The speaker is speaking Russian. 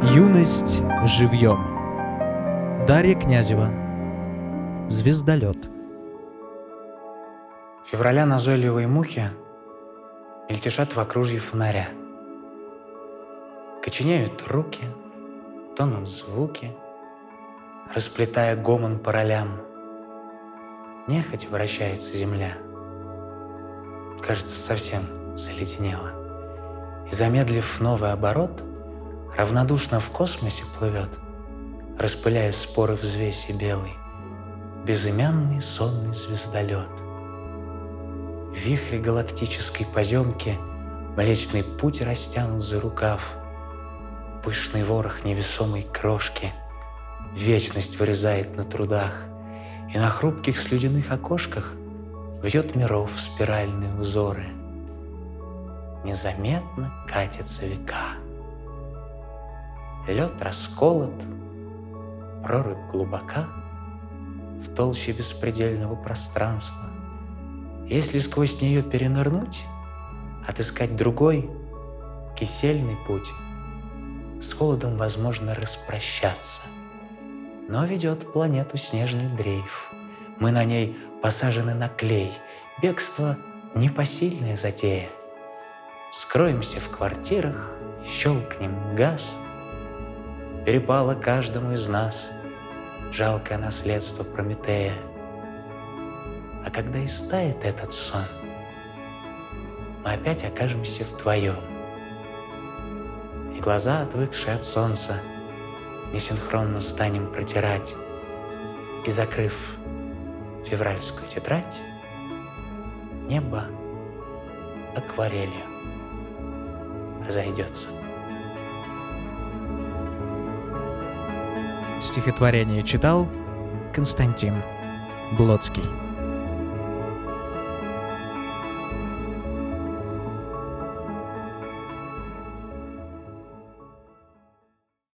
Юность живьем. Дарья Князева. Звездолет. Февраля назойливые мухи мельтешат в окружье фонаря. Коченеют руки, тонут звуки, расплетая гомон по ролям. Нехоть вращается земля. Кажется, совсем заледенела. И замедлив новый оборот, равнодушно в космосе плывет, распыляя споры взвеси белый, безымянный сонный звездолет. В вихре галактической поземки Млечный путь растянут за рукав, Пышный ворох невесомой крошки Вечность вырезает на трудах, И на хрупких слюдяных окошках Вьет миров спиральные узоры. Незаметно катятся века. Лед расколот, прорубь глубока В толще беспредельного пространства. Если сквозь нее перенырнуть, Отыскать другой, кисельный путь, С холодом возможно распрощаться. Но ведет планету снежный дрейф. Мы на ней посажены на клей. Бегство — непосильная затея. Скроемся в квартирах, щелкнем газ — перепало каждому из нас жалкое наследство Прометея. А когда истает этот сон, мы опять окажемся вдвоем. И глаза, отвыкшие от солнца, несинхронно станем протирать. И закрыв февральскую тетрадь, небо акварелью разойдется. Стихотворение читал Константин Блоцкий.